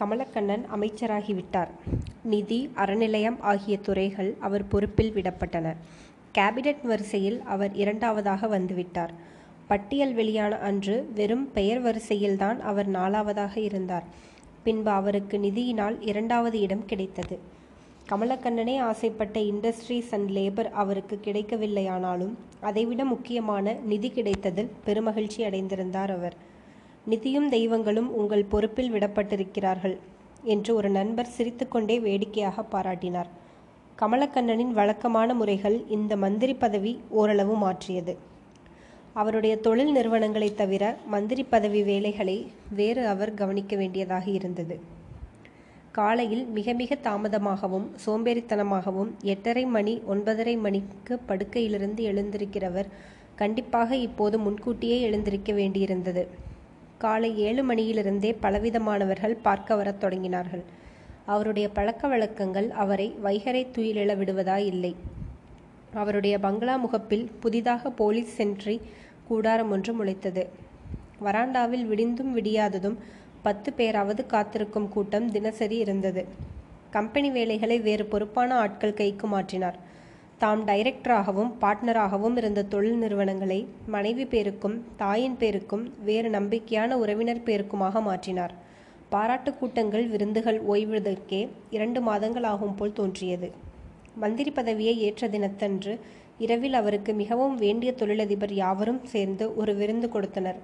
கமலக்கண்ணன் அமைச்சராகிவிட்டார். நிதி, அறநிலையம் ஆகிய துறைகள் அவர் பொறுப்பில் விடப்பட்டன. கேபினட் வரிசையில் அவர் இரண்டாவதாக வந்துவிட்டார். பட்டியல் வெளியான அன்று வெறும் பெயர் வரிசையில்தான் அவர் நாலாவதாக இருந்தார். பின்பு அவருக்கு நிதியினால் இரண்டாவது இடம் கிடைத்தது. கமலக்கண்ணனே ஆசைப்பட்ட இண்டஸ்ட்ரீஸ் அண்ட் லேபர் அவருக்கு கிடைக்கவில்லையானாலும் அதைவிட முக்கியமான நிதி கிடைத்ததில் பெருமகிழ்ச்சி அடைந்திருந்தார் அவர். நிதியும் தெய்வங்களும் உங்கள் பொறுப்பில் விடப்பட்டிருக்கிறார்கள் என்று ஒரு நண்பர் சிரித்துக்கொண்டே வேடிக்கையாக பாராட்டினார். கமலக்கண்ணனின் வழக்கமான முறைகள் இந்த மந்திரி பதவி ஓரளவு மாற்றியது. அவருடைய தொழில் நிறுவனங்களைத் தவிர மந்திரி பதவி வேலைகளை வேறு அவர் கவனிக்க வேண்டியதாக இருந்தது. காலையில் மிக மிக தாமதமாகவும் சோம்பேறித்தனமாகவும் எட்டரை மணி ஒன்பதரை மணிக்கு படுக்கையிலிருந்து எழுந்திருக்கிறவர் கண்டிப்பாக இப்போது முன்கூட்டியே எழுந்திருக்க வேண்டியிருந்தது. காலை ஏழு மணியிலிருந்தே பலவிதமானவர்கள் பார்க்க வரத் தொடங்கினார்கள். அவருடைய பழக்க வழக்கங்கள் அவரை வைகறைத் துயிலெழ விடுவதாயில்லை. அவருடைய பங்களா முகப்பில் புதிதாக போலீஸ் சென்ட்ரி கூடாரம் ஒன்று முளைத்தது. வராண்டாவில் விடிந்தும் விடியாததும் பத்து பேராவது காத்திருக்கும் கூட்டம் தினசரி இருந்தது. கம்பெனி வேலைகளை வேறு பொறுப்பான ஆட்கள் கைக்கு மாற்றினார். தாம் டைரக்டராகவும் பார்ட்னராகவும் இருந்த தொழில் நிறுவனங்களை மனைவி பேருக்கும் தாயின் பேருக்கும் வேறு நம்பிக்கையான உறவினர் பேருக்குமாக மாற்றினார். பாராட்டு கூட்டங்கள் விருந்துகள் ஓய்வதற்கே இரண்டு மாதங்கள் ஆகும் போல் தோன்றியது. மந்திரி பதவியை ஏற்ற தினத்தன்று இரவில் அவருக்கு மிகவும் வேண்டிய தொழிலதிபர் யாவரும் சேர்ந்து ஒரு விருந்து கொடுத்தனர்.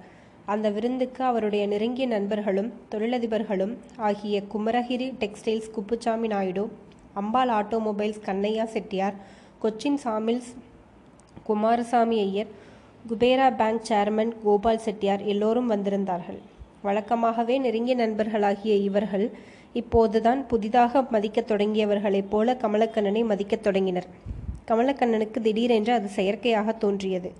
அந்த விருந்துக்கு அவருடைய நெருங்கிய நண்பர்களும் தொழிலதிபர்களும் ஆகிய Kumaragiri textiles Kuppusamy Naidu, Ambal automobiles Kannaiya Chettiar, Cochin sawmills Kumarasamy Iyer, Kubera bank chairman Gopal Chettiar எல்லோரும் வந்திருந்தார்கள். வழக்கமாகவே நெருங்கிய நண்பர்களாகிய இவர்கள் இப்போதுதான் புதிதாக மதிக்கத் தொடங்கியவர்களைப் போல கமலக்கண்ணனை மதிக்கத் தொடங்கினர். கமலக்கண்ணனுக்கு திடீரென்று அது செயற்கையாகத் தோன்றியது.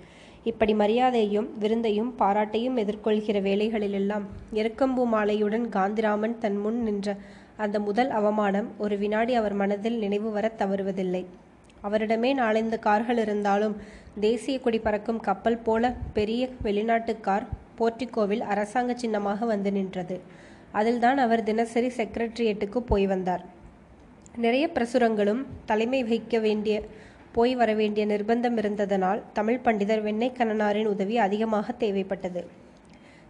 இப்படி மரியாதையையும் விருந்தையும் பாராட்டையும் எதிர்கொள்கிற வேலைகளிலெல்லாம் எருக்கம்பூ மாலையுடன் காந்திராமன் தன் முன் நின்ற அந்த முதல் அவமானம் ஒரு வினாடி அவர் மனதில் நினைவு வரத் தவறுவதில்லை. அவரிடமே நாலைந்து கார்கள் இருந்தாலும் தேசிய கொடி பறக்கும் கப்பல் போல பெரிய வெளிநாட்டு கார் போர்டிகோவில் அரசாங்க சின்னமாக வந்து நின்றது. அதில்தான் அவர் தினசரி செக்ரட்டரியேட்டுக்கு போய் வந்தார். நிறைய பிரசுரங்களும் தலைமை வகிக்க வேண்டிய போய் வர வேண்டிய நிர்பந்தம் இருந்ததனால் தமிழ் பண்டிதர் வெண்ணைக்கண்ணனாரின் உதவி அதிகமாக தேவைப்பட்டது.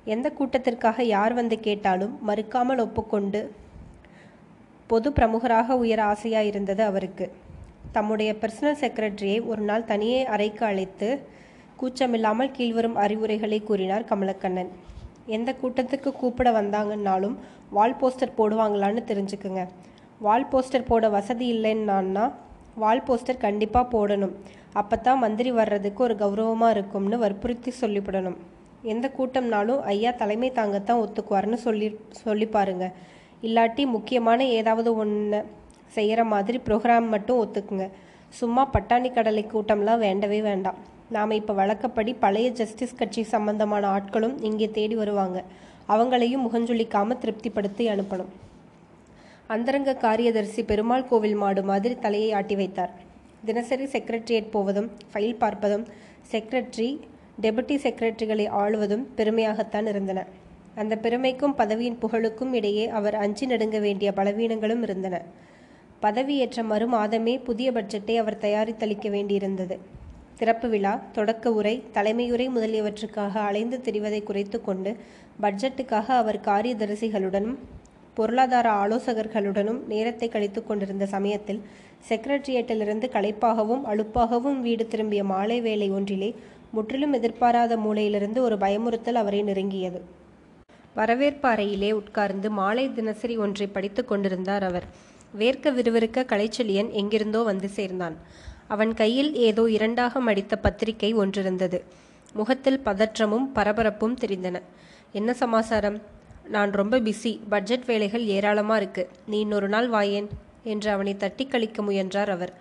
எந்த கூட்டத்திற்காக யார் வந்து கேட்டாலும் மறுக்காமல் ஒப்புக்கொண்டு பொது பிரமுகராக உயர ஆசையாயிருந்தது அவருக்கு. தம்முடைய பர்சனல் செக்ரட்டரியை ஒரு நாள் தனியே அறைக்கு அழைத்து கூச்சமில்லாமல் கீழ்வரும் அறிவுரைகளை கூறினார் கமலக்கண்ணன். எந்த கூட்டத்துக்கு கூப்பிட வந்தாங்கன்னாலும் வால் போஸ்டர் போடுவாங்களான்னு தெரிஞ்சுக்குங்க. வால் போஸ்டர் போட வசதி இல்லைன்னான்னா வால் போஸ்டர் கண்டிப்பாக போடணும். அப்பத்தான் மந்திரி வர்றதுக்கு ஒரு கௌரவமாக இருக்கும்னு வற்புறுத்தி சொல்லிவிடணும் எந்த கூட்டம்னாலும் ஐயா தலைமை தாங்கத்தான் ஒத்துக்குவார்னு சொல்லி பாருங்க. இல்லாட்டி முக்கியமான ஏதாவது ஒன்று செய்கிற மாதிரி புரோகிராம் மட்டும் ஒத்துக்குங்க. சும்மா பட்டாணி கடலை கூட்டம்லாம் வேண்டவே வேண்டாம். நாம் இப்போ வழக்கப்படி பழைய ஜஸ்டிஸ் கட்சி சம்பந்தமான ஆட்களும் இங்கே தேடி வருவாங்க. அவங்களையும் முகஞ்சொலிக்காமல் திருப்திப்படுத்தி அனுப்பணும். அந்தரங்க காரியதரிசி பெருமாள் கோவில் மாடு மாதிரி தலையை ஆட்டி வைத்தார். தினசரி செக்ரட்டரியேட் போவதும் ஃபைல் பார்ப்பதும் செக்ரட்டரி டெபுட்டி செக்ரட்டரிகளை ஆளுவதும் பெருமையாகத்தான் இருந்தன. அந்த பெருமைக்கும் பதவியின் புகழுக்கும் இடையே அவர் அஞ்சி நடுங்க வேண்டிய பலவீனங்களும் இருந்தன. பதவியேற்ற மறு மாதமே புதிய பட்ஜெட்டை அவர் தயாரித்தளிக்க வேண்டியிருந்தது. திறப்பு விழா, தொடக்க உரை, தலைமையுரை முதலியவற்றுக்காக அலைந்து திரிவதை குறைத்து கொண்டு பட்ஜெட்டுக்காக அவர் காரியதரிசிகளுடனும் பொருளாதார ஆலோசகர்களுடனும் நேரத்தை கழித்துக் கொண்டிருந்த சமயத்தில் செக்ரட்டரியேட்டிலிருந்து களைப்பாகவும் அழுப்பாகவும் வீடு திரும்பிய மாலை வேலை ஒன்றிலே முற்றிலும் எதிர்பாராத மூலையிலிருந்து ஒரு பயமுறுத்தல் அவரை நெருங்கியது. வரவேற்பு அறையிலே உட்கார்ந்து மாலை தினசரி ஒன்றை படித்துக் கொண்டிருந்தார் அவர். வேர்க்க விறுவிறுக்க கலைச்செழியன் எங்கிருந்தோ வந்து சேர்ந்தான். அவன் கையில் ஏதோ இரண்டாக மடித்த பத்திரிகை ஒன்றிருந்தது. முகத்தில் பதற்றமும் பரபரப்பும் தெரிந்தன. என்ன சமாசாரம்? நான் ரொம்ப பிஸி பட்ஜெட் வேலைகள் ஏராளமா இருக்கு. நீ இன்னொரு நாள் வாயேன் என்று அவனை தட்டிக் கழிக்க முயன்றார் அவர்.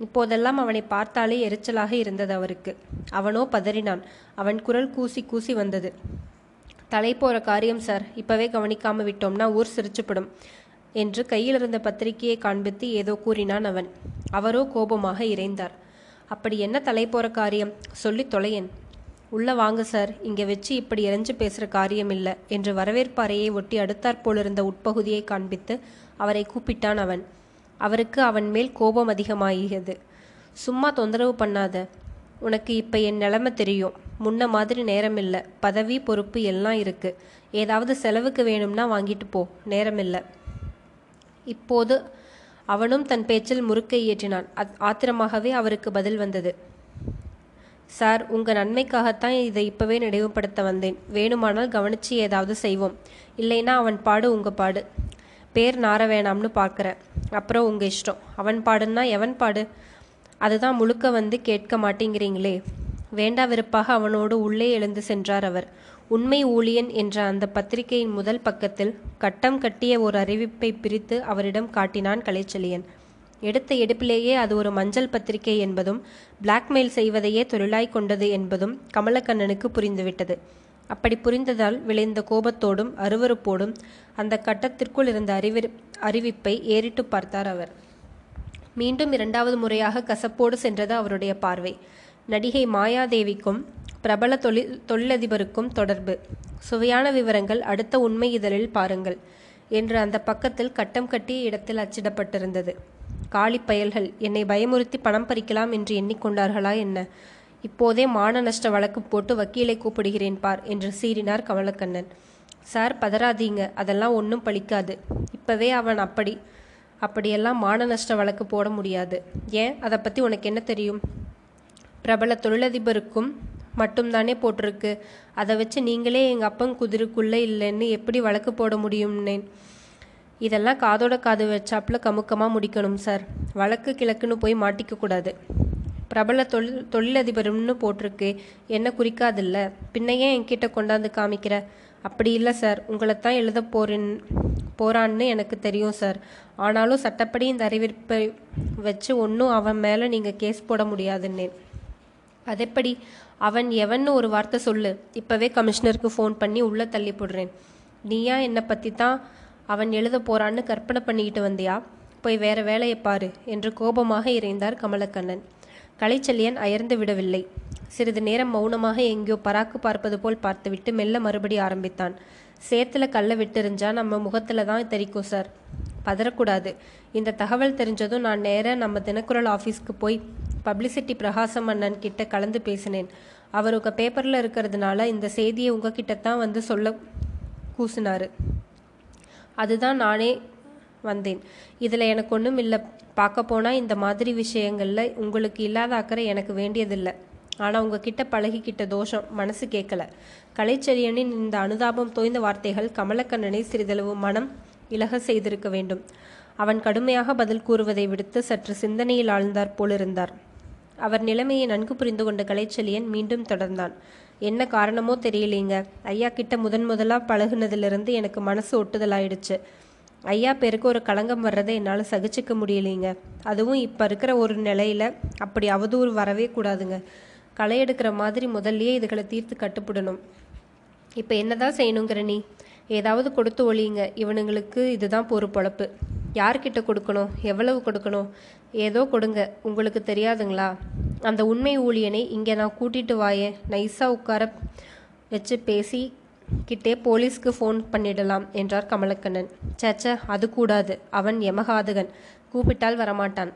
இப்போதெல்லாம் அவனை பார்த்தாலே எரிச்சலாக இருந்தது அவருக்கு. அவனோ பதறினான். அவன் குரல் கூசி கூசி வந்தது. தலை போற காரியம் சார். இப்பவே கவனிக்காம விட்டோம்னா ஊர் சிரிச்சுப்படும் என்று கையிலிருந்த பத்திரிகையை காண்பித்து ஏதோ கூறினான் அவன். அவரோ கோபமாக இறைந்தார். அப்படி என்ன தலை போற காரியம்? சொல்லி தொலையேன். உள்ள வாங்க சார். இங்கே வச்சு இப்படி இறைஞ்சு பேசுகிற காரியம் இல்லை என்று வரவேற்பு அறையை ஒட்டி அடுத்தாற்போலிருந்த உட்பகுதியை காண்பித்து அவரை கூப்பிட்டான் அவன். அவருக்கு அவன் மேல் கோபம் அதிகமாகியது. சும்மா தொந்தரவு பண்ணாத. உனக்கு இப்போ என் நிலைமை தெரியும். முன்ன மாதிரி நேரம் இல்லை. பதவி பொறுப்பு எல்லாம் இருக்கு. ஏதாவது செலவுக்கு வேணும்னா வாங்கிட்டு போ. நேரம் இல்லை. இப்போது அவனும் தன் பேச்சில் முறுக்கை ஏற்றினான். ஆத்திரமாகவே அவருக்கு பதில் வந்தது. சார் உங்கள் நன்மைக்காகத்தான் இதை இப்போவே நினைவுபடுத்த வந்தேன். வேணுமானால் கவனித்து ஏதாவது செய்வோம். இல்லைன்னா அவன் பாடு உங்கள் பாடு. பேர் நார வேணாம்னு பார்க்குறேன் அப்புறம் உங்கள் இஷ்டம். அவன் பாடுன்னா எவன் பாடு? அதுதான் முழுக்க வந்து கேட்க மாட்டேங்கிறீங்களே. வேண்டா விருப்பாக அவனோடு உள்ளே எழுந்து சென்றார் அவர். உண்மை ஊழியன் என்ற அந்த பத்திரிகையின் முதல் பக்கத்தில் கட்டம் கட்டிய ஒரு அறிவிப்பை பிரித்து அவரிடம் காட்டினான் கலைச்செழியன். எடுத்த எடுப்பிலேயே அது ஒரு மஞ்சள் பத்திரிகை என்பதும் பிளாக்மெயில் செய்வதையே தொழிலாய் கொண்டது என்பதும் கமலக்கண்ணனுக்கு புரிந்துவிட்டது. அப்படி புரிந்ததால் விளைந்த கோபத்தோடும் அருவறுப்போடும் அந்த கட்டத்திற்குள் இருந்த அறிவி அறிவிப்பை ஏறிட்டு பார்த்தார் அவர். மீண்டும் இரண்டாவது முறையாக கசப்போடு சென்றது அவருடைய பார்வை. நடிகை மாயாதேவிக்கும் பிரபல தொழில் தொழிலதிபருக்கும் தொடர்பு. சுவையான விவரங்கள் அடுத்த உண்மை இதழில் பாருங்கள் என்று அந்த பக்கத்தில் கட்டம் கட்டிய இடத்தில் அச்சிடப்பட்டிருந்தது. காளி பயல்கள் என்னை பயமுறுத்தி பணம் பறிக்கலாம் என்று எண்ணிக்கொண்டார்களா என்ன? இப்போதே மான நஷ்ட வழக்கு போட்டு வக்கீலை கூப்பிடுகிறேன் பார் என்று சீறினார் கமலக்கண்ணன். சார் பதறாதீங்க அதெல்லாம் ஒன்றும் பழிக்காது. இப்பவே அவன் அப்படி அப்படியெல்லாம் மான நஷ்ட வழக்கு போட முடியாது. ஏன்? அதை பற்றி உனக்கு என்ன தெரியும்? பிரபல தொழிலதிபருக்கும் மட்டும்தானே போட்டிருக்கு. அதை வச்சு நீங்களே எங்கள் அப்பன் குதிருக்குள்ளே இல்லைன்னு எப்படி வழக்கு போட முடியும்னேன் இதெல்லாம் காதோட காது வச்சாப்புல கமுக்கமாக முடிக்கணும் சார். வழக்கு கிழக்குன்னு போய் மாட்டிக்க கூடாது. பிரபல தொழில் தொழிலதிபரும்னு போட்டிருக்கு. என்ன குறிக்காதில்ல. பின்னையே என்கிட்ட கொண்டாந்து காமிக்கிற? அப்படி இல்லை சார். உங்களை தான் எழுத போறேன் போறான்னு எனக்கு தெரியும் சார். ஆனாலும் சட்டப்படி இந்த அறிவிப்பை வச்சு ஒன்றும் அவன் மேலே நீங்கள் கேஸ் போட முடியாதுன்னேன் அதெப்படி? அவன் எவன்னு ஒரு வார்த்தை சொல்லு. இப்போவே கமிஷனருக்கு ஃபோன் பண்ணி உள்ளே தள்ளி போடுறேன். நீயா என்னை பற்றி தான் அவன் எழுத போறான்னு கற்பனை பண்ணிக்கிட்டு வந்தியா? போய் வேற வேலையை பாரு என்று கோபமாக இறைந்தார் கமலக்கண்ணன். கலைச்செல்லியன் அயர்ந்து விடவில்லை. சிறிது நேரம் மௌனமாக எங்கேயோ பராக்கு பார்ப்பது போல் பார்த்துவிட்டு மெல்ல மறுபடி ஆரம்பித்தான். சேத்துல கல்ல விட்டுருந்தா நம்ம முகத்துல தான் தெரிக்கும் சார். பதறக்கூடாது. இந்த தகவல் தெரிஞ்சதும் நான் நேராக நம்ம தினக்குரல் ஆஃபீஸ்க்கு போய் பப்ளிசிட்டி பிரகாசம் அண்ணன் கிட்ட கலந்து பேசினேன். அவர் உங்கள் பேப்பரில் இருக்கிறதுனால இந்த செய்தியை உங்ககிட்ட தான் வந்து சொல்ல கூசினார். அதுதான் நானே வந்தேன். இதில் எனக்கு ஒன்றும் இல்லை. பார்க்க போனால் இந்த மாதிரி விஷயங்களில் உங்களுக்கு இல்லாத அக்கறை எனக்கு வேண்டியதில்லை. ஆனால் உங்ககிட்ட பழகிக்கிட்ட தோஷம் மனசு கேட்கல கலைச்செழியனின் இந்த அனுதாபம் தோய்ந்த வார்த்தைகள் கமலக்கண்ணனை சிறிதளவு மனம் இலக செய்திருக்க வேண்டும். அவன் கடுமையாக பதில் கூறுவதை விடுத்து சற்று சிந்தனையில் ஆழ்ந்தார் போலிருந்தார். அவர் நிலைமையை நன்கு புரிந்து கொண்ட கலைச்செழியன் மீண்டும் தொடர்ந்தான். என்ன காரணமோ தெரியலீங்க. ஐயா கிட்ட முதன் முதலாக பழகுனதுலேருந்து எனக்கு மனசு ஒட்டுதலாயிடுச்சு. ஐயா பேருக்கு ஒரு களங்கம் வர்றதை என்னால் சகிச்சிக்க முடியலைங்க. அதுவும் இப்போ இருக்கிற ஒரு நிலையில் அப்படி அவதூறு வரவே கூடாதுங்க. களை எடுக்கிற மாதிரி முதல்லயே இதுகளை தீர்த்து கட்டுப்படணும். இப்போ என்னதான் செய்யணுங்கிற நீ? ஏதாவது கொடுத்து ஒழியுங்க. இவனுங்களுக்கு இதுதான் பொறுப்பொழப்பு. யார்கிட்ட கொடுக்கணும்? எவ்வளவு கொடுக்கணும்? ஏதோ கொடுங்க. உங்களுக்கு தெரியாதுங்களா? அந்த உண்மை ஊழியனை இங்கே நான் கூட்டிட்டு வாயே. நைஸாக உட்கார வச்சு பேசி கிட்டே போலீஸ்க்கு ஃபோன் பண்ணிடலாம் என்றார் கமலக்கண்ணன். சேச்ச அது கூடாது. அவன் யமகாதகன் கூப்பிட்டால் வரமாட்டான்.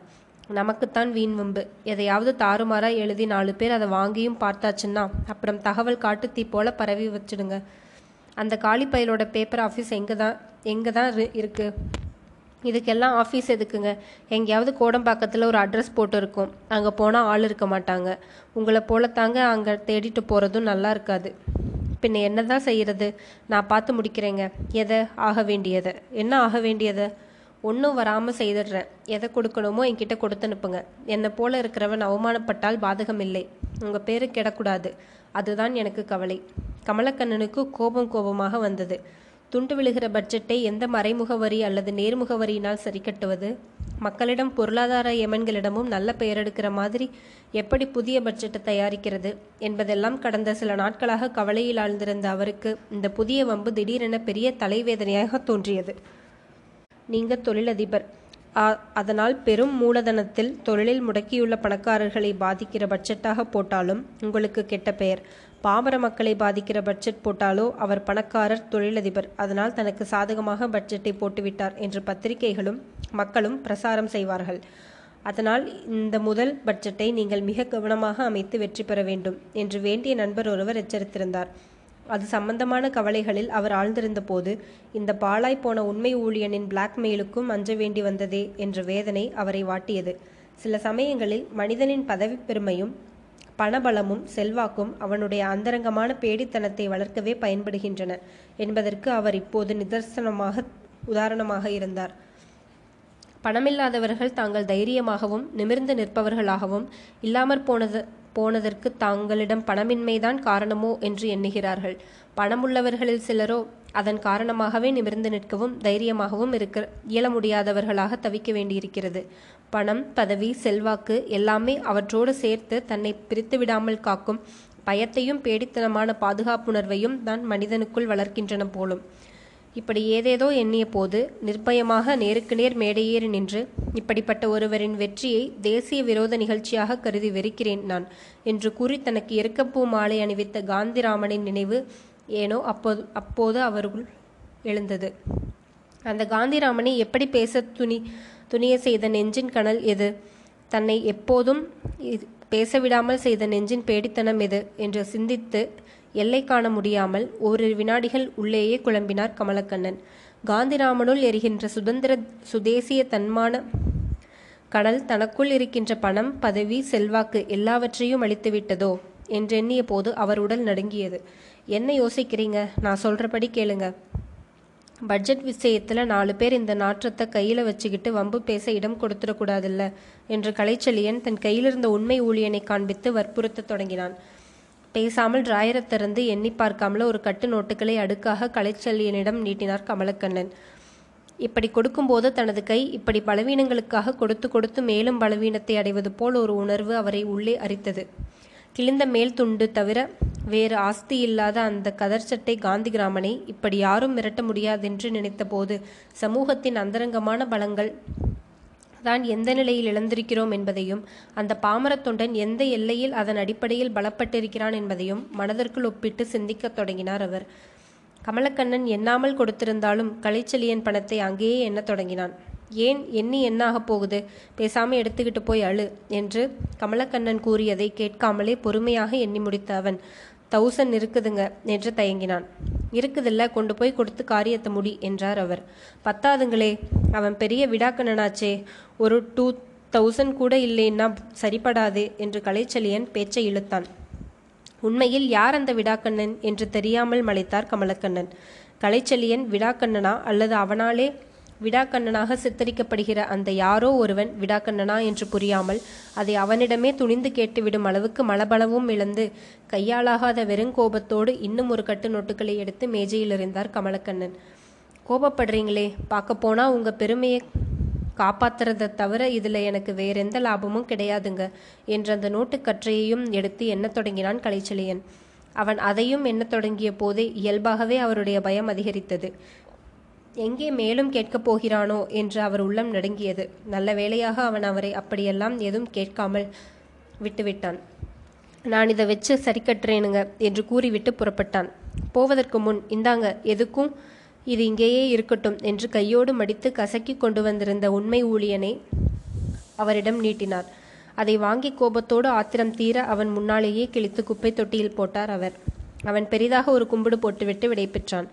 நமக்குத்தான் வீண் வம்பு. எதையாவது தாறுமாறாக எழுதி நாலு பேர் அதை வாங்கியும் பார்த்தாச்சுன்னா அப்புறம் தகவல் காட்டுத்தீ போல பரவி வச்சிடுங்க. அந்த காலிப்பயலோட பேப்பர் ஆஃபீஸ் எங்கே தான் எங்கே தான் இருக்குது இதுக்கெல்லாம் ஆஃபீஸ் எதுக்குங்க? எங்கேயாவது கோடம்பாக்கத்தில் ஒரு அட்ரஸ் போட்டு இருக்கும் அங்கே போனால் ஆள் இருக்க மாட்டாங்க. உங்களை போலத்தாங்க அங்கே தேடிட்டு போகிறதும் நல்லா இருக்காது. பின்ன என்ன தான் செய்கிறது நான் பார்த்து முடிக்கிறேங்க. எதை? ஆக வேண்டியதை. என்ன ஆக வேண்டியதை? ஒன்றும் வராமல் செய்திடுறேன். எதை கொடுக்கணுமோ என்கிட்ட கொடுத்து அனுப்புங்க. என்னை போல இருக்கிறவன் அவமானப்பட்டால் பாதகம் இல்லை. உங்கள் பேரு கிடக்கூடாது. அதுதான் எனக்கு கவலை. கமலக்கண்ணனுக்கு கோபம் கோபமாக வந்தது. துண்டு விழுகிற பட்ஜெட்டை எந்த மறைமுக வரி அல்லது நேர்முக வரியினால் சரிக்கட்டுவது? மக்களிடம் பொருளாதார எமன்களிடமும் நல்ல பெயர் எடுக்கிற மாதிரி எப்படி புதிய பட்ஜெட்டை தயாரிக்கிறது என்பதெல்லாம் கடந்த சில நாட்களாக கவலையில் ஆழ்ந்திருந்த அவருக்கு இந்த புதிய வம்பு திடீரென பெரிய தலைவேதனையாக தோன்றியது. நீங்க தொழிலதிபர். அதனால் பெரும் மூலதனத்தில் தொழிலில் முடக்கியுள்ள பணக்காரர்களை பாதிக்கிற பட்ஜெட்டாக போட்டாலும் உங்களுக்கு கெட்ட பெயர். பாமர மக்களை பாதிக்கிற பட்ஜெட் போட்டாலோ அவர் பணக்காரர் தொழிலதிபர். அதனால் தனக்கு சாதகமாக பட்ஜெட்டை போட்டுவிட்டார் என்று பத்திரிகைகளும் மக்களும் பிரசாரம் செய்வார்கள். அதனால் இந்த முதல் பட்ஜெட்டை நீங்கள் மிக கவனமாக அமைத்து வெற்றி பெற வேண்டும் என்று வேண்டிய நண்பர் ஒருவர் எச்சரித்திருந்தார். அது சம்பந்தமான கவலைகளில் அவர் ஆழ்ந்திருந்த போது இந்த பாழாய் போன உண்மை ஊழியனின் பிளாக்மெயிலுக்கும் அஞ்ச வேண்டி வந்ததே என்ற வேதனை அவரை வாட்டியது. சில சமயங்களில் மனிதனின் பதவி பெருமையும் பணபலமும் செல்வாக்கும் அவனுடைய அந்தரங்கமான பேடித்தனத்தை வளர்க்கவே பயன்படுகின்றன என்பதற்கு அவர் இப்போது நிதர்சனமாக உதாரணமாக இருந்தார். பணமில்லாதவர்கள் தாங்கள் தைரியமாகவும் நிமிர்ந்து நிற்பவர்களாகவும் இல்லாமற் போனது போனதற்கு தாங்களிடம் பணமின்மைதான் காரணமோ என்று எண்ணுகிறார்கள். பணமுள்ளவர்களில் சிலரோ அதன் காரணமாகவே நிமிர்ந்து நிற்கவும் தைரியமாகவும் இருக்க இயல முடியாதவர்களாக தவிக்க வேண்டியிருக்கிறது. பணம் பதவி செல்வாக்கு எல்லாமே அவற்றோடு சேர்த்து தன்னை பிரித்து விடாமல் காக்கும் பயத்தையும் பேடித்தனமான பாதுகாப்புணர்வையும் தான் மனிதனுக்குள் வளர்க்கின்றன போலும். இப்படி ஏதேதோ எண்ணிய போது நிர்பயமாக நேருக்கு நேர் மேடையேறி நின்று இப்படிப்பட்ட ஒருவரின் வெற்றியை தேசிய விரோத நிகழ்ச்சியாக கருதி வெறுக்கிறேன் நான் என்று கூறி தனக்கு எருக்கப்பூ மாலை அணிவித்த காந்திராமனின் நினைவு ஏனோ அப்போது அப்போது அவருக்குள் எழுந்தது. அந்த காந்திராமனை எப்படி பேச துணி துணிய செய்த நெஞ்சின் கனல் எது? தன்னை எப்போதும் பேசவிடாமல் செய்த நெஞ்சின் பேடித்தனம் எது? என்று சிந்தித்து எல்லை காண முடியாமல் ஓரிரு வினாடிகள் உள்ளேயே குழம்பினார் கமலக்கண்ணன். காந்திராமனுள் எரிகின்ற சுதந்திர சுதேசிய தன்மான கடல் தனக்குள் இருக்கின்ற பணம் பதவி செல்வாக்கு எல்லாவற்றையும் அளித்துவிட்டதோ என்றெண்ணிய போது அவர் உடல் நடுங்கியது. என்ன யோசிக்கிறீங்க? நான் சொல்றபடி கேளுங்க. பட்ஜெட் விஷயத்தில் நாலு பேர் இந்த நாற்றத்தை கையில் வச்சுக்கிட்டு வம்பு பேச இடம் கொடுத்துடக்கூடாதுல்ல என்று கலைச்செலியன் தன் கையிலிருந்த உண்மை ஊழியனை காண்பித்து வற்புறுத்த தொடங்கினான். பேசாமல் டிராயரை திறந்து எண்ணி பார்க்காமல ஒரு கட்டு நோட்டுகளை அடுக்காக கலைச்செல்லியனிடம் நீட்டினார் கமலக்கண்ணன். இப்படி கொடுக்கும்போது தனது கை இப்படி பலவீனங்களுக்காக கொடுத்து கொடுத்து மேலும் பலவீனத்தை அடைவது போல் ஒரு உணர்வு அவரை உள்ளே அரித்தது. கிழிந்த மேல் துண்டு தவிர வேறு ஆஸ்தி இல்லாத அந்த கதர்ச்சட்டை காந்தி கிராமனை இப்படி யாரும் மிரட்ட முடியாதென்று நினைத்தபோது சமூகத்தின் அந்தரங்கமான பலங்கள் தான் எந்த நிலையில் இழந்திருக்கிறோம் என்பதையும் அந்த பாமரத் தொண்டன் எந்த எல்லையில் அதன் அடிப்படையில் பலப்பட்டிருக்கிறான் என்பதையும் மனதிற்குள் ஒப்பிட்டு சிந்திக்கத் தொடங்கினார் அவர். கமலக்கண்ணன் எண்ணாமல் கொடுத்திருந்தாலும் கலைச்செலியன் பணத்தை அங்கேயே எண்ணத் தொடங்கினான். ஏன் எண்ணி என்னாகப் போகுது? பேசாமல் எடுத்துக்கிட்டு போய் அழு என்று கமலக்கண்ணன் கூறியதை கேட்காமலே பொறுமையாக எண்ணி முடித்த அவன். தௌசண்ட் இருக்குதுங்க என்று தயங்கினான். இருக்குதில்ல கொண்டு போய் கொடுத்து காரியத்தை முடி என்றார் அவர். பத்தாதுங்களே அவன் பெரிய விடாக்கண்ணனாச்சே. ஒரு டூ தௌசண்ட் கூட இல்லைன்னா சரிப்படாது என்று கலைச்சலியன் பேச்சை இழுத்தான். உண்மையில் யார் அந்த விடாக்கண்ணன் என்று தெரியாமல் மலைத்தார் கமலக்கண்ணன். கலைச்சலியன் விடாக்கண்ணனா அல்லது அவனாலே விடாக்கண்ணனாக சித்தரிக்கப்படுகிற அந்த யாரோ ஒருவன் விடாக்கண்ணனா என்று புரியாமல் அதை அவனிடமே துணிந்து கேட்டுவிடும் அளவுக்கு மலபலவும் இழந்து கையாளாகாத வெறுங்கோபத்தோடு இன்னும் ஒரு கட்டு நோட்டுகளை எடுத்து மேஜையில் இருந்தார் கமலக்கண்ணன். கோபப்படுறீங்களே பார்க்க போனா உங்க பெருமையை காப்பாத்துறதை தவிர இதில் எனக்கு வேறெந்த லாபமும் கிடையாதுங்க என்ற அந்த நோட்டுக்கற்றையையும் எடுத்து எண்ணத் தொடங்கினான் கலைச்செழியன். அவன் அதையும் எண்ணத் தொடங்கிய போதே இயல்பாகவே அவருடைய பயம் அதிகரித்தது. எங்கே மேலும் கேட்கப் போகிறானோ என்று அவர் உள்ளம் நடுங்கியது. நல்ல வேளையாக அவன் அவரை அப்படியெல்லாம் எதுவும் கேட்காமல் விட்டுவிட்டான். நான் இதை வச்சு சரி கட்டுறேனுங்க என்று கூறிவிட்டு புறப்பட்டான். போவதற்கு முன் இந்தாங்க எதுக்கும் இது இங்கேயே இருக்கட்டும் என்று கையோடு மடித்து கசக்கி கொண்டு வந்திருந்த உண்மை ஊழியனை அவரிடம் நீட்டினார். அதை வாங்கி கோபத்தோடு ஆத்திரம் தீர அவன் முன்னாலேயே கிழித்து குப்பை தொட்டியில் போட்டார் அவர். அவன் பெரிதாக ஒரு கும்பிடு போட்டுவிட்டு விடை பெற்றான்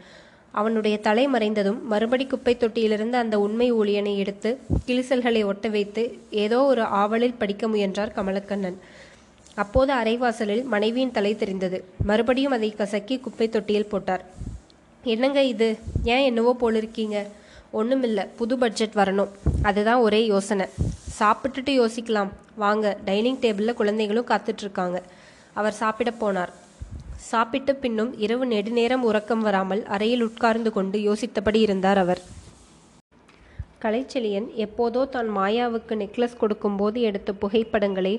அவனுடைய தலை மறைந்ததும் மறுபடி குப்பை தொட்டியிலிருந்து அந்த உண்மை ஊழியனை எடுத்து கிளிசல்களை ஒட்ட வைத்து ஏதோ ஒரு ஆவலில் படிக்க முயன்றார் கமலக்கண்ணன். அப்போது அரைவாசலில் மனைவியின் தலை தெரிந்தது. மறுபடியும் அதை கசக்கி குப்பை தொட்டியில் போட்டார். என்னங்க இது? ஏன் என்னவோ போலிருக்கீங்க? ஒன்றுமில்ல புது பட்ஜெட் வரணும். அதுதான் ஒரே யோசனை. சாப்பிட்டுட்டு யோசிக்கலாம். வாங்க டைனிங் டேபிளில் குழந்தைகளும் காத்துட்ருக்காங்க அவர் சாப்பிட போனார். சாப்பிட்டு பின்னும் இரவு நெடுநேரம் உறக்கம் வராமல் அறையில் உட்கார்ந்து கொண்டு யோசித்தபடி இருந்தார் அவர். கலைச்செழியன் எப்போதோ தான் மாயாவுக்கு நெக்லஸ் கொடுக்கும்போது எடுத்த புகைப்படங்களை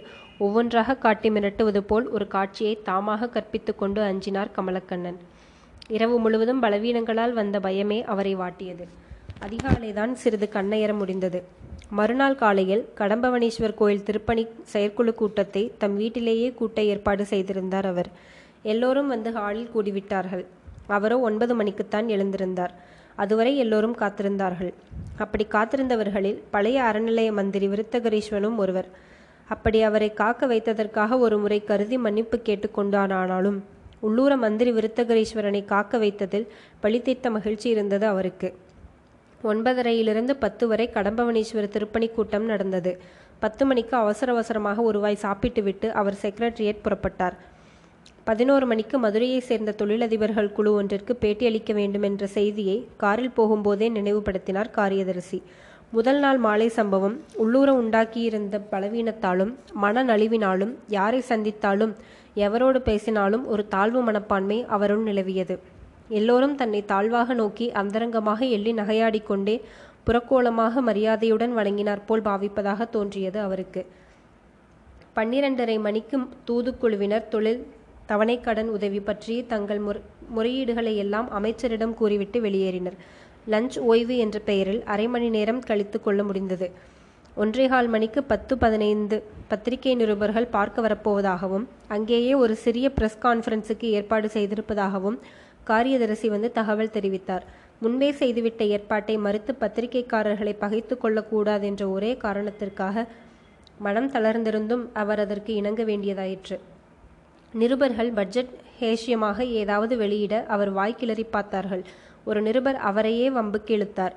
ஒவ்வொன்றாக காட்டி மிரட்டுவது போல் ஒரு காட்சியை தாமாக கற்பித்து கொண்டு அஞ்சினார் கமலக்கண்ணன். இரவு முழுவதும் பலவீனங்களால் வந்த பயமே அவரை வாட்டியது. அதிகாலைதான் சிறிது கண்ணையர முடிந்தது. மறுநாள் காலையில் கடம்பவனேஸ்வர் கோயில் திருப்பணி செயற்குழு கூட்டத்தை தம் வீட்டிலேயே கூட்ட ஏற்பாடு செய்திருந்தார் அவர். எல்லோரும் வந்து ஹாலில் கூடிவிட்டார்கள். அவரோ ஒன்பது மணிக்குத்தான் எழுந்திருந்தார். அதுவரை எல்லோரும் காத்திருந்தார்கள். அப்படி காத்திருந்தவர்களில் பழைய அறநிலைய மந்திரி விருத்தகரீஸ்வனும் ஒருவர். அப்படி அவரை காக்க வைத்ததற்காக ஒரு முறை கருதி மன்னிப்பு கேட்டுக்கொண்டானாலும் உள்ளூர மந்திரி விருத்தகரீஸ்வரனை காக்க வைத்ததில் பழித்தீர்த்த மகிழ்ச்சி இருந்தது அவருக்கு. ஒன்பதரையிலிருந்து பத்து வரை கடம்பவனீஸ்வர திருப்பணி கூட்டம் நடந்தது. பத்து மணிக்கு அவசர அவசரமாக ஒருவாய் சாப்பிட்டுவிட்டு அவர் செக்ரட்டரியேட் புறப்பட்டார். பதினோரு மணிக்கு மதுரையை சேர்ந்த தொழிலதிபர்கள் குழு ஒன்றிற்கு பேட்டியளிக்க வேண்டும் என்ற செய்தியை காரில் போகும்போதே நினைவுபடுத்தினார் காரியதரிசி. முதல் நாள் மாலை சம்பவம் உள்ளூர உண்டாக்கியிருந்த பலவீனத்தாலும் மனநலிவினாலும் யாரை சந்தித்தாலும் எவரோடு பேசினாலும் ஒரு தாழ்வு மனப்பான்மை அவருள் நிலவியது. எல்லோரும் தன்னை தாழ்வாக நோக்கி அந்தரங்கமாக எள்ளி நகையாடிக்கொண்டே புறக்கோலமாக மரியாதையுடன் வணங்கினார் போல் பாவிப்பதாக தோன்றியது அவருக்கு. பன்னிரண்டரை மணிக்கு தூதுக்குழுவினர் தொழில் தவணைக்கடன் உதவி பற்றி தங்கள் முறை முறையீடுகளை எல்லாம் அமைச்சரிடம் கூறிவிட்டு வெளியேறினர். லஞ்ச் ஓய்வு என்ற பெயரில் அரை மணி நேரம் கழித்து கொள்ள முடிந்தது. ஒன்றேகால் மணிக்கு பத்து பதினைந்து பத்திரிகை நிருபர்கள் பார்க்க வரப்போவதாகவும் அங்கேயே ஒரு சிறிய பிரஸ் கான்ஃபரன்ஸுக்கு ஏற்பாடு செய்திருப்பதாகவும் காரியதரிசி வந்து தகவல் தெரிவித்தார். முன்பே செய்துவிட்ட ஏற்பாட்டை மறுத்து பத்திரிகைக்காரர்களை பகைத்து கொள்ளக்கூடாது என்ற ஒரே காரணத்திற்காக மனம் தளர்ந்திருந்தும் அவர் அதற்கு இணங்க வேண்டியதாயிற்று. நிருபர்கள் பட்ஜெட் ஹேஷியமாக ஏதாவது வெளியிட அவர் வாய்க்கிளறி பார்த்தார்கள். ஒரு நிருபர் அவரையே வம்புக்கு இழுத்தார்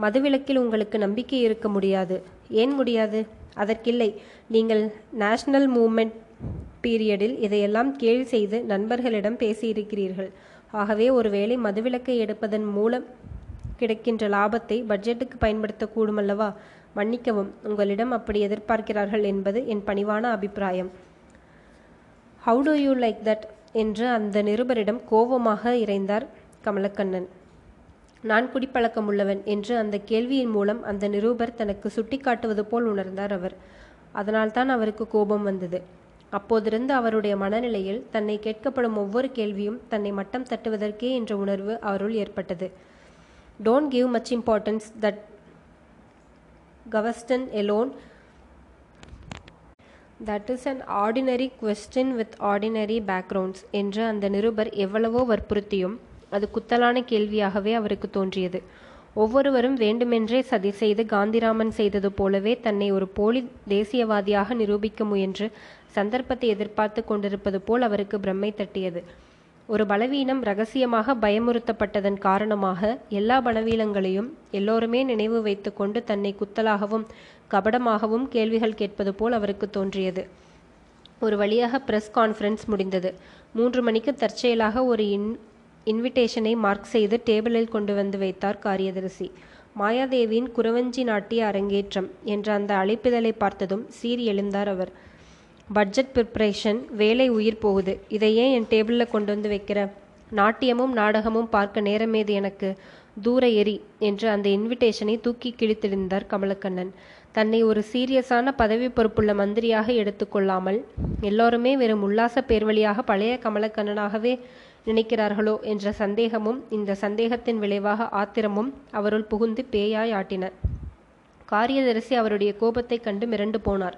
மதுவிலக்கில் உங்களுக்கு நம்பிக்கை இருக்க முடியாது. ஏன் முடியாது? அதற்கில்லை. நீங்கள் நேஷனல் மூமெண்ட் பீரியடில் இதையெல்லாம் கேள்வி செய்து நண்பர்களிடம் பேசியிருக்கிறீர்கள். ஆகவே ஒருவேளை மதுவிலக்கை எடுப்பதன் மூலம் கிடைக்கின்ற லாபத்தை பட்ஜெட்டுக்கு பயன்படுத்தக்கூடுமல்லவா மன்னிக்கவும் உங்களிடம் அப்படி எதிர்பார்க்கிறார்கள் என்பது என் பணிவான அபிப்பிராயம். How do you like that என்று அந்த நிருபரிடம் கோபமாக இறைந்தார் கமலக்கண்ணன். நான் குடிப்பழக்கம் உள்ளவன் என்று அந்த கேள்வியின் மூலம் அந்த நிருபர் தனக்கு சுட்டிக்காட்டுவது போல் உணர்ந்தார் அவர். அதனால்தான் அவருக்கு கோபம் வந்தது. அப்போதிருந்து அவருடைய மனநிலையில் தன்னை கேட்கப்படும் ஒவ்வொரு கேள்வியும் தன்னை மட்டம் தட்டுவதற்கே என்ற உணர்வு அவருள் ஏற்பட்டது. Don't give much importance that question alone that is an ordinary question with ordinary backgrounds என்று அந்த நிருபர் எவ்வளவோ வற்புறுத்தியும் அது குத்தலான கேள்வியாகவே அவருக்கு தோன்றியது. ஒவ்வொருவரும் வேண்டுமென்றே சதி செய்து காந்திராமன் செய்தது போலவே தன்னை ஒரு போலி தேசியவாதியாக நிரூபிக்க முயன்று சந்தர்ப்பத்தை எதிர்பார்த்து கொண்டிருப்பது போல் அவருக்கு பிரம்மை தட்டியது. ஒரு பலவீனம் ரகசியமாக பயமுறுத்தப்பட்டதன் காரணமாக எல்லா பலவீனங்களையும் எல்லோருமே நினைவு வைத்துக்கொண்டு தன்னை குத்தலாகவும் கபடமாகவும் கேள்விகள் கேட்பது போல் அவருக்கு தோன்றியது. ஒரு வழியாக பிரஸ் கான்ஃபரன்ஸ் முடிந்தது. மூன்று மணிக்கு தற்செயலாக ஒரு இன் இன்விடேஷனை மார்க் செய்து டேபிளில் கொண்டு வந்து வைத்தார் காரியதரிசி. மாயாதேவியின் குறவஞ்சி நாட்டிய அரங்கேற்றம் என்ற அந்த அழைப்பிதழை பார்த்ததும் சீறி எழுந்தார் அவர். பட்ஜெட் ப்ரிப்ரேஷன் வேலை உயிர் போகுது. இதை ஏன் என் டேபிளில் கொண்டு வந்து வைக்கிற? நாட்டியமும் நாடகமும் பார்க்க நேரமேது எனக்கு? தூர எரி என்று அந்த இன்விடேஷனை தூக்கி கிழித்தெறிந்தார் கமலக்கண்ணன். தன்னை ஒரு சீரியஸான பதவி பொறுப்புள்ள மந்திரியாக எடுத்துக்கொள்ளாமல் எல்லோருமே வெறும் உல்லாச பேர்வழியாக பழைய கமலக்கண்ணனாகவே நினைக்கிறார்களோ என்ற சந்தேகமும் இந்த சந்தேகத்தின் விளைவாக ஆத்திரமும் அவருள் புகுந்து பேயாய் ஆட்டின. காரியதரிசி அவருடைய கோபத்தை கண்டு மிரண்டு போனார்.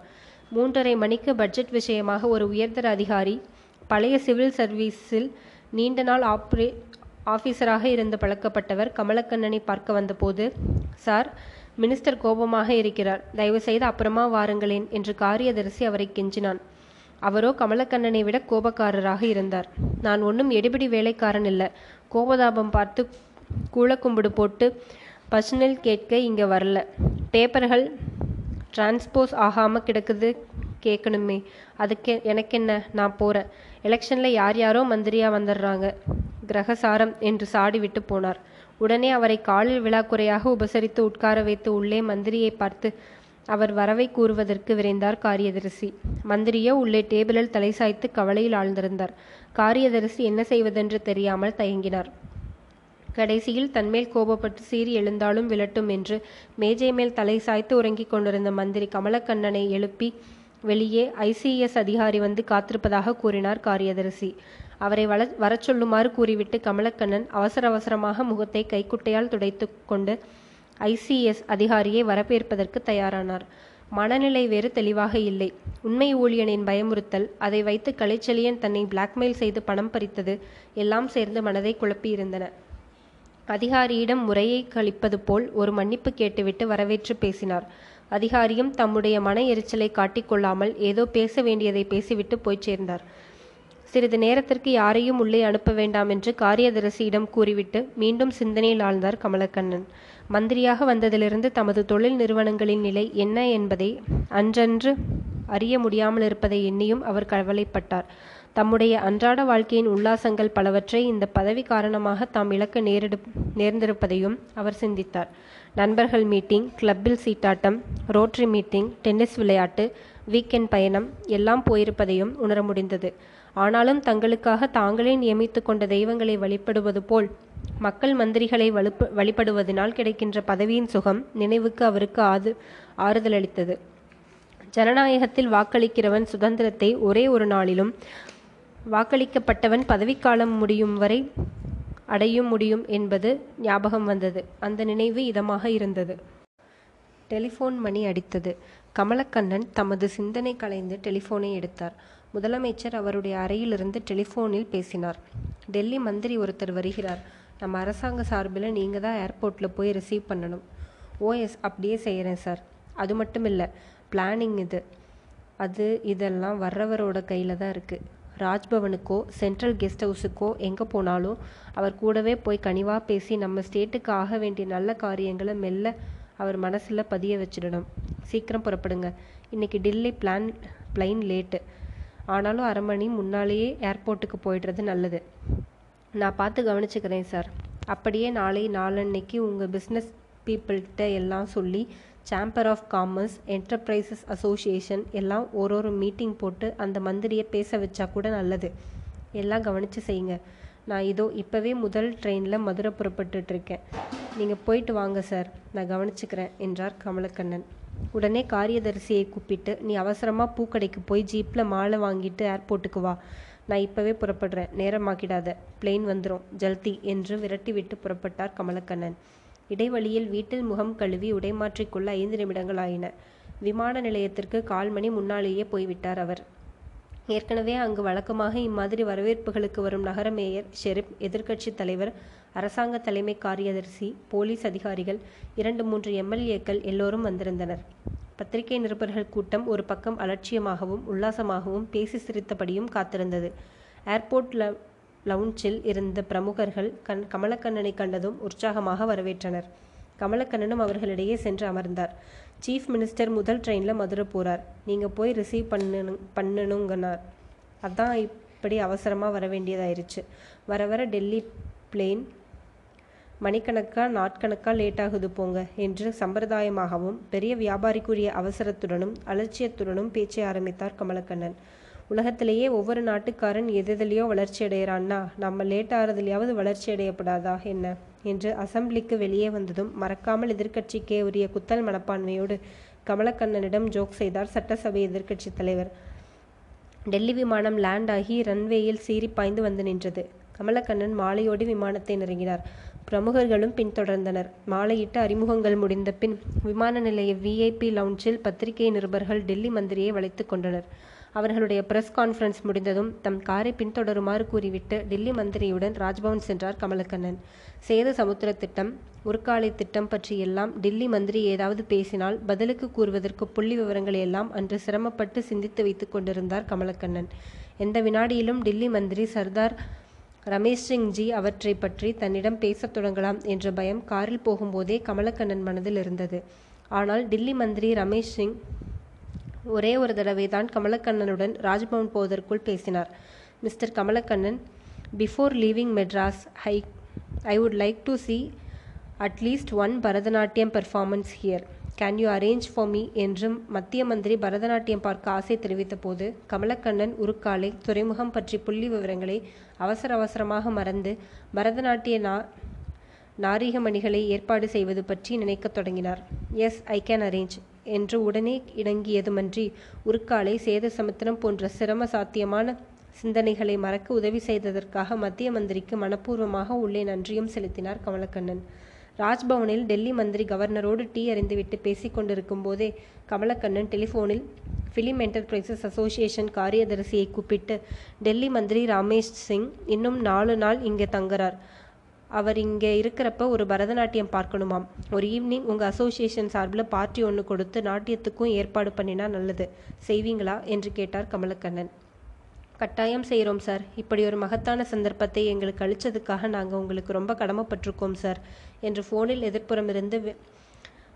மூன்றரை மணிக்கு பட்ஜெட் விஷயமாக ஒரு உயர்தர அதிகாரி பழைய சிவில் சர்வீஸில் நீண்ட நாள் ஆப்ரே ஆஃபீஸராக இருந்து பழக்கப்பட்டவர் கமலக்கண்ணனை பார்க்க வந்தபோது சார் மினிஸ்டர் கோபமாக இருக்கிறார். தயவு செய்து அப்புறமா வாருங்களேன் என்று காரியதரிசி அவரை கெஞ்சினான். அவரோ கமலக்கண்ணனை விட கோபக்காரராக இருந்தார். நான் ஒன்றும் எடுபிடி வேலைக்காரன் இல்லை. கோபதாபம் பார்த்து கூழக்கும்பிடு போட்டு பர்சனல் கேட்க இங்கே வரல. பேப்பர்கள் டிரான்ஸ்போஸ் ஆகாமல் கிடக்குது கேட்கணுமே அதுக்கு எனக்கு என்ன நான் போகிறேன் எலெக்ஷனில் யார் யாரோ மந்திரியாக வந்துடுறாங்க கிரகசாரம் என்று சாடி விட்டு போனார். உடனே அவரை காலில் விழாக்குறையாக உபசரித்து உட்கார வைத்து உள்ளே மந்திரியை பார்த்து அவர் வரவை கூறுவதற்கு விரைந்தார் காரியதரிசி. மந்திரியோ உள்ளே டேபிளில் தலை சாய்த்து கவலையில் ஆழ்ந்திருந்தார். காரியதரிசி என்ன செய்வதென்று தெரியாமல் தயங்கினார். கடைசியில் தன்மேல் கோபப்பட்டு சீறி எழுந்தாலும் விழட்டும் என்று மேஜை மேல் தலை சாய்த்து உறங்கிக் கொண்டிருந்த மந்திரி கமலக்கண்ணனை எழுப்பி வெளியே ஐசிஎஸ் அதிகாரி வந்து காத்திருப்பதாக கூறினார் காரியதரிசி. அவரை வள வரச் சொல்லுமாறு கூறிவிட்டு கமலக்கண்ணன் அவசர அவசரமாக முகத்தை கைக்குட்டையால் துடைத்து கொண்டு ஐசிஎஸ் அதிகாரியை வரவேற்பதற்கு தயாரானார். மனநிலை வேறு தெளிவாக இல்லை. உண்மை ஊழியனின் பயமுறுத்தல் அதை வைத்து கலைச்செலியன் தன்னை பிளாக்மெயில் செய்து பணம் பறித்தது எல்லாம் சேர்ந்து மனதை குழப்பியிருந்தன. அதிகாரியிடம் முறையை கழிப்பது போல் ஒரு மன்னிப்பு கேட்டுவிட்டு வரவேற்று பேசினார். அதிகாரியும் தம்முடைய மன எரிச்சலை காட்டிக்கொள்ளாமல் ஏதோ பேச வேண்டியதை பேசிவிட்டு போய்ச் சேர்ந்தார். சிறிது நேரத்திற்கு யாரையும் உள்ளே அனுப்ப வேண்டாம் என்று காரியதரிசியிடம் கூறிவிட்டு மீண்டும் சிந்தனையில் ஆழ்ந்தார் கமலக்கண்ணன். மந்திரியாக வந்ததிலிருந்து தமது தொழில் நிறுவனங்களின் நிலை என்ன என்பதை அன்றன்று அறிய முடியாமல் இருப்பதை எண்ணியும் அவர் கவலைப்பட்டார். தம்முடைய அன்றாட வாழ்க்கையின் உல்லாசங்கள் பலவற்றை இந்த பதவி காரணமாக தாம் இழக்க நேரிடு நேர்ந்திருப்பதையும் அவர் சிந்தித்தார். நண்பர்கள் மீட்டிங் கிளப்பில் சீட்டாட்டம் ரோட்டரி மீட்டிங் டென்னிஸ் விளையாட்டு வீக்கெண்ட் பயணம் எல்லாம் போயிருப்பதையும் உணர முடிந்தது. ஆனாலும் தங்களுக்காக தாங்களே நியமித்து கொண்ட தெய்வங்களை வழிபடுவது போல் மக்கள் மந்திரிகளை வலுப்பு வழிபடுவதனால் கிடைக்கின்ற பதவியின் சுகம் நினைவுக்கு அவருக்கு ஆது ஆறுதலளித்தது. ஜனநாயகத்தில் வாக்களிக்கிறவன் சுதந்திரத்தை ஒரே ஒரு நாளிலும் வாக்களிக்கப்பட்டவன் பதவிக்காலம் முடியும் வரை அடையும் முடியும் என்பது ஞாபகம் வந்தது. அந்த நினைவு இதமாக இருந்தது. டெலிஃபோன் மணி அடித்தது. கமலக்கண்ணன் தமது சிந்தனை கலைந்து டெலிஃபோனை எடுத்தார். முதலமைச்சர் அவருடைய அறையிலிருந்து டெலிஃபோனில் பேசினார். டெல்லி மந்திரி ஒருத்தர் வருகிறார். நம்ம அரசாங்க சார்பில் நீங்கள் தான் ஏர்போர்ட்டில் போய் ரிசீவ் பண்ணணும். ஓஎஸ் அப்படியே செய்கிறேன் சார். அது மட்டும் இல்லை பிளானிங் இது. அது இதெல்லாம் வர்றவரோட கையில் தான் இருக்குது ராஜ்பவனுக்கோ சென்ட்ரல் கெஸ்ட் ஹவுஸுக்கோ எங்கே போனாலும் அவர் கூடவே போய் கனிவாக பேசி நம்ம ஸ்டேட்டுக்கு ஆக வேண்டிய நல்ல காரியங்களை மெல்ல அவர் மனசில் பதிய வச்சிடணும். சீக்கிரம் புறப்படுங்க. இன்னைக்கு டில்லி பிளான் பிளைன் லேட்டு ஆனாலும் அரை மணி முன்னாலேயே ஏர்போர்ட்டுக்கு போயிடுறது நல்லது. நான் பார்த்து கவனிச்சுக்கிறேன் சார் அப்படியே நாளை நாளன்னைக்கு உங்கள் பிஸ்னஸ் பீப்புள்கிட்ட எல்லாம் சொல்லி chamber of commerce enterprises association எல்லாம் ஒரு ஒரு மீட்டிங் போட்டு அந்த மந்திரியை பேச வச்சா கூட நல்லது. எல்லாம் கவனித்து செய்யுங்க. நான் இதோ இப்போவே முதல் ட்ரெயினில் மதுரை புறப்பட்டுட்ருக்கேன் நீங்கள் போயிட்டு வாங்க சார் நான் கவனிச்சுக்கிறேன் என்றார் கமலக்கண்ணன். உடனே காரியதரிசியை கூப்பிட்டு நீ அவசரமாக பூக்கடைக்கு போய் ஜீப்பில் மாலை வாங்கிட்டு ஏர்போர்ட்டுக்கு வா. நான் இப்போவே புறப்படுறேன். நேரமாக்கிடாத. பிளெயின் வந்துடும் ஜல்தி என்று விரட்டிவிட்டு புறப்பட்டார் கமலக்கண்ணன். இடைவழியில் வீட்டில் முகம் கழுவி உடைமாற்றிக்கொள்ள ஐந்து நிமிடங்கள் ஆயின. விமான நிலையத்திற்கு கால் மணி முன்னாலேயே போய்விட்டார் அவர். ஏற்கனவே அங்கு வழக்கமாக இம்மாதிரி வரவேற்புகளுக்கு வரும் நகர மேயர் ஷெரீப் எதிர்க்கட்சி தலைவர் அரசாங்க தலைமை காரியதர்சி போலீஸ் அதிகாரிகள் இரண்டு மூன்று எம்எல்ஏக்கள் எல்லோரும் வந்திருந்தனர். பத்திரிகை நிருபர்கள் கூட்டம் ஒரு பக்கம் அலட்சியமாகவும் உல்லாசமாகவும் பேசி சிரித்தபடியும் காத்திருந்தது. ஏர்போர்ட் லவுஞ்சில் இருந்த பிரமுகர்கள் கண் கமலக்கண்ணனை கண்டதும் உற்சாகமாக வரவேற்றனர். கமலக்கண்ணனும் அவர்களிடையே சென்று அமர்ந்தார். சீஃப் மினிஸ்டர் முதல் ட்ரெயினில் மதுரை போகிறார் நீங்கள் போய் ரிசீவ் பண்ணணும் பண்ணணுங்கனார் அதான் இப்படி அவசரமாக வர வேண்டியதாயிருச்சு வர வர டெல்லி பிளேன் மணிக்கணக்காக நாட்கணக்காக லேட் ஆகுது போங்க என்று சம்பிரதாயமாகவும் பெரிய வியாபாரிக்குரிய அவசரத்துடனும் அலட்சியத்துடனும் பேச்சை ஆரம்பித்தார் கமலக்கண்ணன். உலகத்திலேயே ஒவ்வொரு நாட்டுக்காரன் எதுலையோ வளர்ச்சி அடையிறான்னா நம்ம லேட் ஆகிறதுலையாவது வளர்ச்சி அடையப்படாதா என்ன? என்று அசம்பிளிக்கு வெளியே வந்ததும் மறக்காமல் எதிர்க்கட்சிக்கே உரிய குத்தல் மனப்பான்மையோடு கமலக்கண்ணனிடம் ஜோக் செய்தார் சட்டசபை எதிர்க்கட்சி தலைவர். டெல்லி விமானம் லேண்ட் ஆகி ரன்வேயில் சீறி பாய்ந்து வந்து நின்றது. கமலக்கண்ணன் மாலையோடு விமானத்தை நெருங்கினார். பிரமுகர்களும் பின்தொடர்ந்தனர். மாலையிட்டு அறிமுகங்கள் முடிந்த பின் விமான நிலைய விஐபி லவுஞ்சில் பத்திரிகை நிருபர்கள் டெல்லி மந்திரியை வளைத்து கொண்டனர். அவர்களுடைய பிரஸ் கான்ஃபரன்ஸ் முடிந்ததும் தம் காரை பின்தொடருமாறு கூறிவிட்டு டெல்லி மந்திரியுடன் ராஜ்பவன் சென்றார் கமலக்கண்ணன். சேது சமுத்திர திட்டம் உருக்காலை திட்டம் பற்றியெல்லாம் டில்லி மந்திரி ஏதாவது பேசினால் பதிலுக்கு கூறுவதற்கு புள்ளி விவரங்களை எல்லாம் அன்று சிரமப்பட்டு சிந்தித்து வைத்துக் கொண்டிருந்தார் கமலக்கண்ணன். எந்த வினாடியிலும் டில்லி மந்திரி சர்தார் ரமேஷ் சிங்ஜி அவற்றை பற்றி தன்னிடம் பேசத் தொடங்கலாம் என்ற பயம் காரில் போகும்போதே கமலக்கண்ணன் மனதில் இருந்தது. ஆனால் டில்லி மந்திரி ரமேஷ் சிங் ஒரே ஒரு தடவை தான் கமலக்கண்ணனுடன் ராஜ்பவன் போவதற்குள் பேசினார். Mister Kamalakannan before leaving Madras I I would like to see at least one Bharatanatyam performance here can you arrange for me என்றும் மத்திய மந்திரி பரதநாட்டியம் பார்க்க ஆசை தெரிவித்த போது கமலக்கண்ணன் உருக்காலை துறைமுகம் பற்றி புள்ளி விவரங்களை அவசர அவசரமாக மறந்து பரதநாட்டிய நா நாரிகமணிகளை ஏற்பாடு செய்வது பற்றி நினைக்கத் தொடங்கினார். எஸ் ஐ கேன் அரேஞ்ச் என்று உடனே இணங்கியதுமன்றி உருக்காலை சேத சமுத்திரம் போன்ற சிரம சாத்தியமான சிந்தனைகளை மறக்க உதவி செய்ததற்காக மத்திய மந்திரிக்கு மனப்பூர்வமாக உள்ளே நன்றியும் செலுத்தினார் கமலக்கண்ணன். ராஜ்பவனில் டெல்லி மந்திரி கவர்னரோடு டீ அறிந்துவிட்டு பேசிக் கொண்டிருக்கும் போதே கமலக்கண்ணன் டெலிஃபோனில் ஃபிலிம் என்டர்பிரைசஸ் அசோசியேஷன் காரியதரிசியை கூப்பிட்டு டெல்லி மந்திரி ராமேஷ் சிங் இன்னும் நாலு நாள் இங்கே தங்குறார். அவர் இங்கே இருக்கிறப்ப ஒரு பரதநாட்டியம் பார்க்கணுமாம். ஒரு ஈவினிங் உங்கள் அசோசியேஷன் சார்பில் பார்ட்டி ஒன்று கொடுத்து நாட்டியத்துக்கும் ஏற்பாடு பண்ணினா நல்லது. செய்வீங்களா? என்று கேட்டார் கமலக்கண்ணன். கட்டாயம் செய்கிறோம் சார் இப்படி ஒரு மகத்தான சந்தர்ப்பத்தை எங்களுக்கு அளித்ததுக்காக நாங்கள் உங்களுக்கு ரொம்ப கடமைப்பட்டிருக்கோம் சார் என்று ஃபோனில் எதிர்ப்புறமிருந்து வெ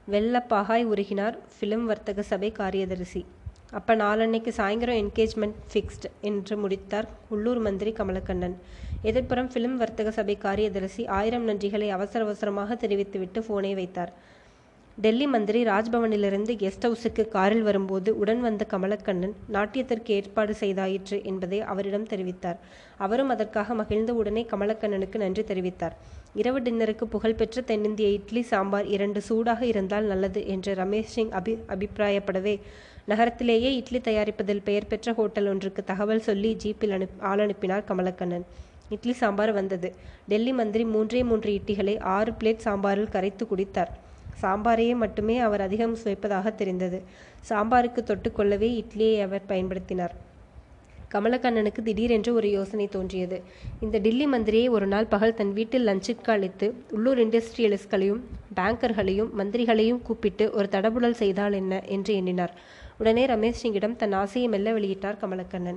வெள்ளப்பாகாய் உருகினார் ஃபிலிம் வர்த்தக சபை காரியதரிசி. அப்போ நாளன்னைக்கு சாயந்தரம் என்கேஜ்மெண்ட் ஃபிக்ஸ்டு என்று முடித்தார் உள்ளூர் மந்திரி கமலக்கண்ணன். எதிர்ப்புறம் ஃபிலிம் வர்த்தக சபை காரியதரிசி ஆயிரம் நன்றிகளை அவசர அவசரமாக தெரிவித்துவிட்டு ஃபோனை வைத்தார். டெல்லி மந்திரி ராஜ்பவனிலிருந்து கெஸ்ட் ஹவுஸுக்கு காரில் வரும்போது உடன் வந்த கமலக்கண்ணன் நாட்டியத்திற்கு ஏற்பாடு செய்தாயிற்று என்பதை அவரிடம் தெரிவித்தார். அவரும் அதற்காக மகிழ்ந்த உடனே கமலக்கண்ணனுக்கு நன்றி தெரிவித்தார். இரவு டின்னருக்கு புகழ்பெற்ற தென்னிந்திய இட்லி சாம்பார் இரண்டு சூடாக இருந்தால் நல்லது என்று ரமேஷ் சிங் அபி அபிப்பிராயப்படவே நகரத்திலேயே இட்லி தயாரிப்பதில் பெயர் பெற்ற ஹோட்டல் ஒன்றுக்கு தகவல் சொல்லி ஜீப்பில் அனுப் ஆள் அனுப்பினார் கமலக்கண்ணன். இட்லி சாம்பார் வந்தது. டெல்லி மந்திரி மூன்றே மூன்று இட்லிகளை ஆறு பிளேட் சாம்பாரில் கரைத்து குடித்தார். சாம்பாரையே மட்டுமே அவர் அதிகம் சுவைப்பதாக தெரிந்தது. சாம்பாருக்கு தொட்டுக்கொள்ளவே இட்லியை அவர் பயன்படுத்தினார். கமலக்கண்ணனுக்கு திடீரென்று ஒரு யோசனை தோன்றியது. இந்த டில்லி மந்திரியை ஒரு நாள் பகல் தன் வீட்டில் லஞ்சுக்கு அழைத்து உள்ளூர் இண்டஸ்ட்ரியலிஸ்ட்களையும் பேங்கர்களையும் மந்திரிகளையும் கூப்பிட்டு ஒரு தடபுடல் செய்தால் என்ன? என்று எண்ணினார். உடனே ரமேஷ் சிங்கிடம் தன் ஆசையை மெல்ல வெளியிட்டார் Kamalakannan.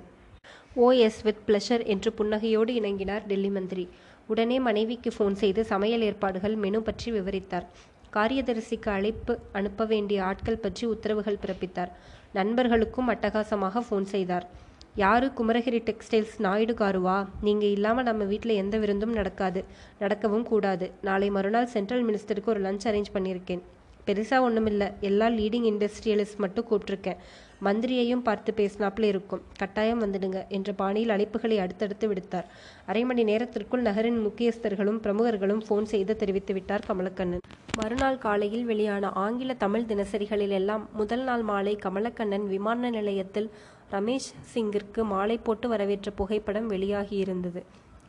Oh yes with pleasure என்று புன்னகையோடு இணங்கினார் டெல்லி மந்திரி. உடனே மனைவிக்கு ஃபோன் செய்து சமையல் ஏற்பாடுகள் மெனு பற்றி விவரித்தார். காரியதரிசிக்கு அழைப்பு அனுப்ப வேண்டிய ஆட்கள் பற்றி உத்தரவுகள் பிறப்பித்தார். நண்பர்களுக்கும் அட்டகாசமாக ஃபோன் செய்தார். யாரு குமரகிரி டெக்ஸ்டைல்ஸ் நாயுடு காருவா? நீங்கள் இல்லாமல் நம்ம வீட்டில் எந்த விருந்தும் நடக்காது. நடக்கவும் கூடாது. நாளை மறுநாள் சென்ட்ரல் மினிஸ்டருக்கு ஒரு லஞ்ச் அரேஞ்ச் பண்ணியிருக்கேன். பெருசாக ஒன்றுமில்லை எல்லா லீடிங் இண்டஸ்ட்ரியலிஸ்ட் மட்டும் கூப்பிட்ருக்கேன் மந்திரியையும் பார்த்து பேசினாப்புல இருக்கும். கட்டாயம் வந்துடுங்க என்ற பாணியில் அழைப்புகளை அடுத்தடுத்து விடுத்தார். அரை மணி நேரத்திற்குள் நகரின் முக்கியஸ்தர்களும் பிரமுகர்களும் ஃபோன் செய்து தெரிவித்து விட்டார் கமலக்கண்ணன். மறுநாள் காலையில் வெளியான ஆங்கில தமிழ் தினசரிகளில் எல்லாம் முதல் நாள் மாலை கமலக்கண்ணன் விமான நிலையத்தில் ரமேஷ் சிங்கிற்கு மாலை போட்டு வரவேற்ற புகைப்படம் வெளியாகியிருந்தது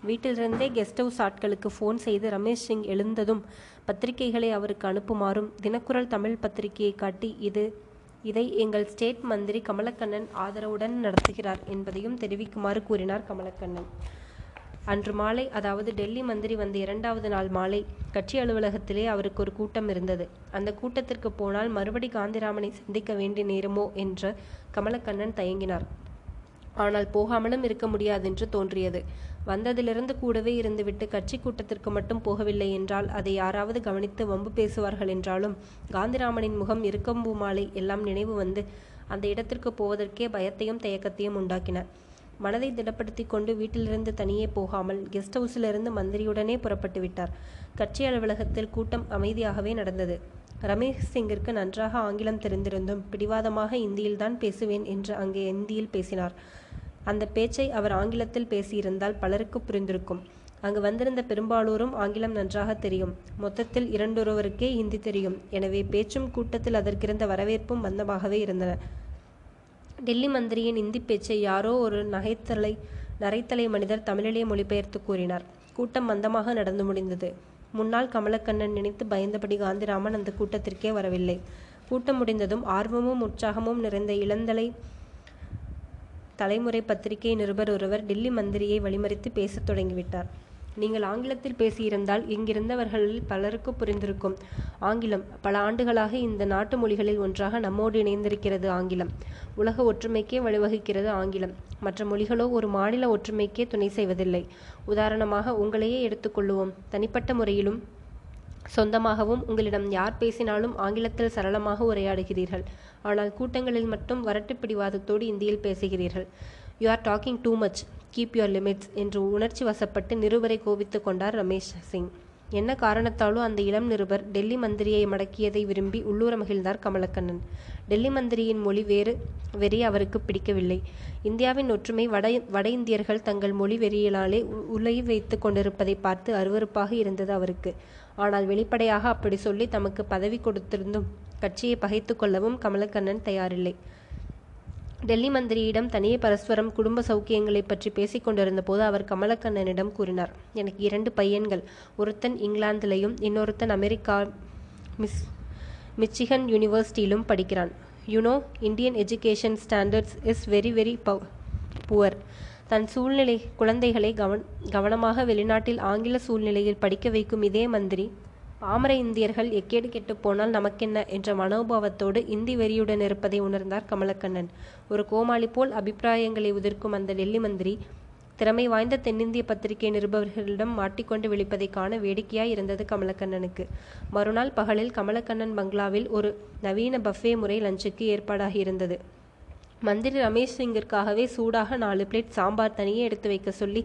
வீட்டிலிருந்தே கெஸ்ட் ஹவுஸ் ஆட்களுக்கு ஃபோன் செய்து ரமேஷ் சிங் எழுந்ததும் பத்திரிகைகளை அவருக்கு அனுப்புமாறும் தினக்குரல் தமிழ் பத்திரிகையை காட்டி இது இதை எங்கள் ஸ்டேட் மந்திரி கமலக்கண்ணன் ஆதரவுடன் நடத்துகிறார் என்பதையும் தெரிவிக்குமாறு கூறினார் கமலக்கண்ணன். அன்று மாலை அதாவது டெல்லி மந்திரி வந்த இரண்டாவது நாள் மாலை கட்சி அலுவலகத்திலே அவருக்கு ஒரு கூட்டம் இருந்தது. அந்த கூட்டத்திற்கு போனால் மறுபடி காந்திராமனை சந்திக்க வேண்டிய நேருமோ என்று கமலக்கண்ணன் தயங்கினார். ஆனால் போகாமலும் இருக்க முடியாதென்று தோன்றியது. வந்ததிலிருந்து கூடவே இருந்துவிட்டு கட்சி கூட்டத்திற்கு மட்டும் போகவில்லை என்றால் அதை யாராவது கவனித்து வம்பு பேசுவார்கள் என்றாலும் காந்திராமனின் முகம் இருக்கம்பூ மாலை எல்லாம் நினைவு வந்து அந்த இடத்திற்கு போவதற்கே பயத்தையும் தயக்கத்தையும் உண்டாக்கின. மனதை திடப்படுத்தி கொண்டு வீட்டிலிருந்து தனியே போகாமல் கெஸ்ட் ஹவுஸிலிருந்து மந்திரியுடனே புறப்பட்டு விட்டார். கட்சி அலுவலகத்தில் கூட்டம் அமைதியாகவே நடந்தது. ரமேஷ் சிங்கிற்கு நன்றாக ஆங்கிலம் தெரிந்திருந்தும் பிடிவாதமாக இந்தியில்தான் பேசுவேன் என்று அங்கே இந்தியில் பேசினார். அந்த பேச்சை அவர் ஆங்கிலத்தில் பேசியிருந்தால் பலருக்கு புரிந்திருக்கும். அங்கு வந்திருந்த பெரும்பாலோரும் ஆங்கிலம் நன்றாக தெரியும். மொத்தத்தில் இரண்டொருவருக்கே ஹிந்தி தெரியும். எனவே பேச்சும் கூட்டத்தில் அதற்கிருந்த வரவேற்பும் மந்தமாகவே இருந்தன. டெல்லி மந்திரியின் இந்தி பேச்சை யாரோ ஒரு நகைத்தலை நரைத்தலை மனிதர் தமிழிலே மொழிபெயர்த்து கூறினார். கூட்டம் மந்தமாக நடந்து முடிந்தது. முன்னால் கமலக்கண்ணன் நினைத்து பயந்தபடி காந்திராமன் அந்த கூட்டத்திற்கே வரவில்லை. கூட்டம் முடிந்ததும் ஆர்வமும் உற்சாகமும் நிறைந்த இளந்தலை தலைமுறை பத்திரிகை நிருபர் ஒருவர் டெல்லி மந்திரியை வழிமறித்து பேசத் தொடங்கிவிட்டார். நீங்கள் ஆங்கிலத்தில் பேசியிருந்தால் இங்கிருந்தவர்களில் பலருக்கு புரிந்திருக்கும். ஆங்கிலம் பல ஆண்டுகளாக இந்த நாட்டு மொழிகளில் ஒன்றாக நம்மோடு இணைந்திருக்கிறது ஆங்கிலம். உலக ஒற்றுமைக்கே வழிவகுக்கிறது ஆங்கிலம். மற்ற மொழிகளோ ஒரு மாநில ஒற்றுமைக்கே துணை செய்வதில்லை. உதாரணமாக உங்களையே எடுத்துக்கொள்ளுவோம் தனிப்பட்ட முறையிலும் சொந்தமாகவும் உங்களிடம் யார் பேசினாலும் ஆங்கிலத்தில் சரளமாக உரையாடுகிறீர்கள். ஆனால் கூட்டங்களில் மட்டும் வரட்டு பிடிவாதத்தோடு இந்தியில் பேசுகிறீர்கள். You are talking too much keep your limits என்று உணர்ச்சி வசப்பட்டு நிருபரை கோபித்து கொண்டார் ரமேஷ் சிங். என்ன காரணத்தாலோ அந்த இளம் நிருபர் டெல்லி மந்திரியை மடக்கியதை விரும்பி உள்ளூர மகிழ்ந்தார் கமலக்கண்ணன். டெல்லி மந்திரியின் மொழி வேறு வெறி அவருக்கு பிடிக்கவில்லை. இந்தியாவின் ஒற்றுமை வட வட இந்தியர்கள் தங்கள் மொழி வெறியினாலே உலகி வைத்து கொண்டிருப்பதை பார்த்து அருவருப்பாக இருந்தது அவருக்கு. ஆனால் வெளிப்படையாக அப்படி சொல்லி தமக்கு பதவி கொடுத்திருந்தும் கட்சியை பகைத்து கொள்ளவும் கமலக்கண்ணன் தயாரில்லை. டெல்லி மந்திரியிடம் தனியே பரஸ்பரம் குடும்ப சௌக்கியங்களைப் பற்றி பேசிக் கொண்டிருந்த போது அவர் கமலக்கண்ணனிடம் கூறினார் எனக்கு இரண்டு பையன்கள் ஒருத்தன் இங்கிலாந்திலையும் இன்னொருத்தன் அமெரிக்கா மிஸ் மிச்சிகன் யூனிவர்சிட்டியிலும் படிக்கிறான். You know Indian education standards is very very poor தன் சூழ்நிலை குழந்தைகளை கவன் கவனமாக வெளிநாட்டில் ஆங்கில சூழ்நிலையில் படிக்க வைக்கும் இதே மந்திரி பாமர இந்தியர்கள் எக்கேடு கெட்டு போனால் நமக்கென்ன? என்ற மனோபாவத்தோடு இந்தி வெறியுடன் இருப்பதை உணர்ந்தார் கமலக்கண்ணன். ஒரு கோமாளி போல் அபிப்பிராயங்களை உதிர்க்கும் அந்த டெல்லி மந்திரி திறமை வாய்ந்த தென்னிந்திய பத்திரிகை நிருபர்களிடம் மாட்டிக்கொண்டு விழிப்பதை காண வேடிக்கையாய் இருந்தது கமலக்கண்ணனுக்கு. மறுநாள் பகலில் கமலக்கண்ணன் பங்களாவில் ஒரு நவீன பஃபே முறை லஞ்சுக்கு ஏற்பாடாகி இருந்தது. மந்திரி ரமேஷ் சிங்கிற்காகவே சூடாக நாலு பிளேட் சாம்பார் தனியே எடுத்து வைக்க சொல்லி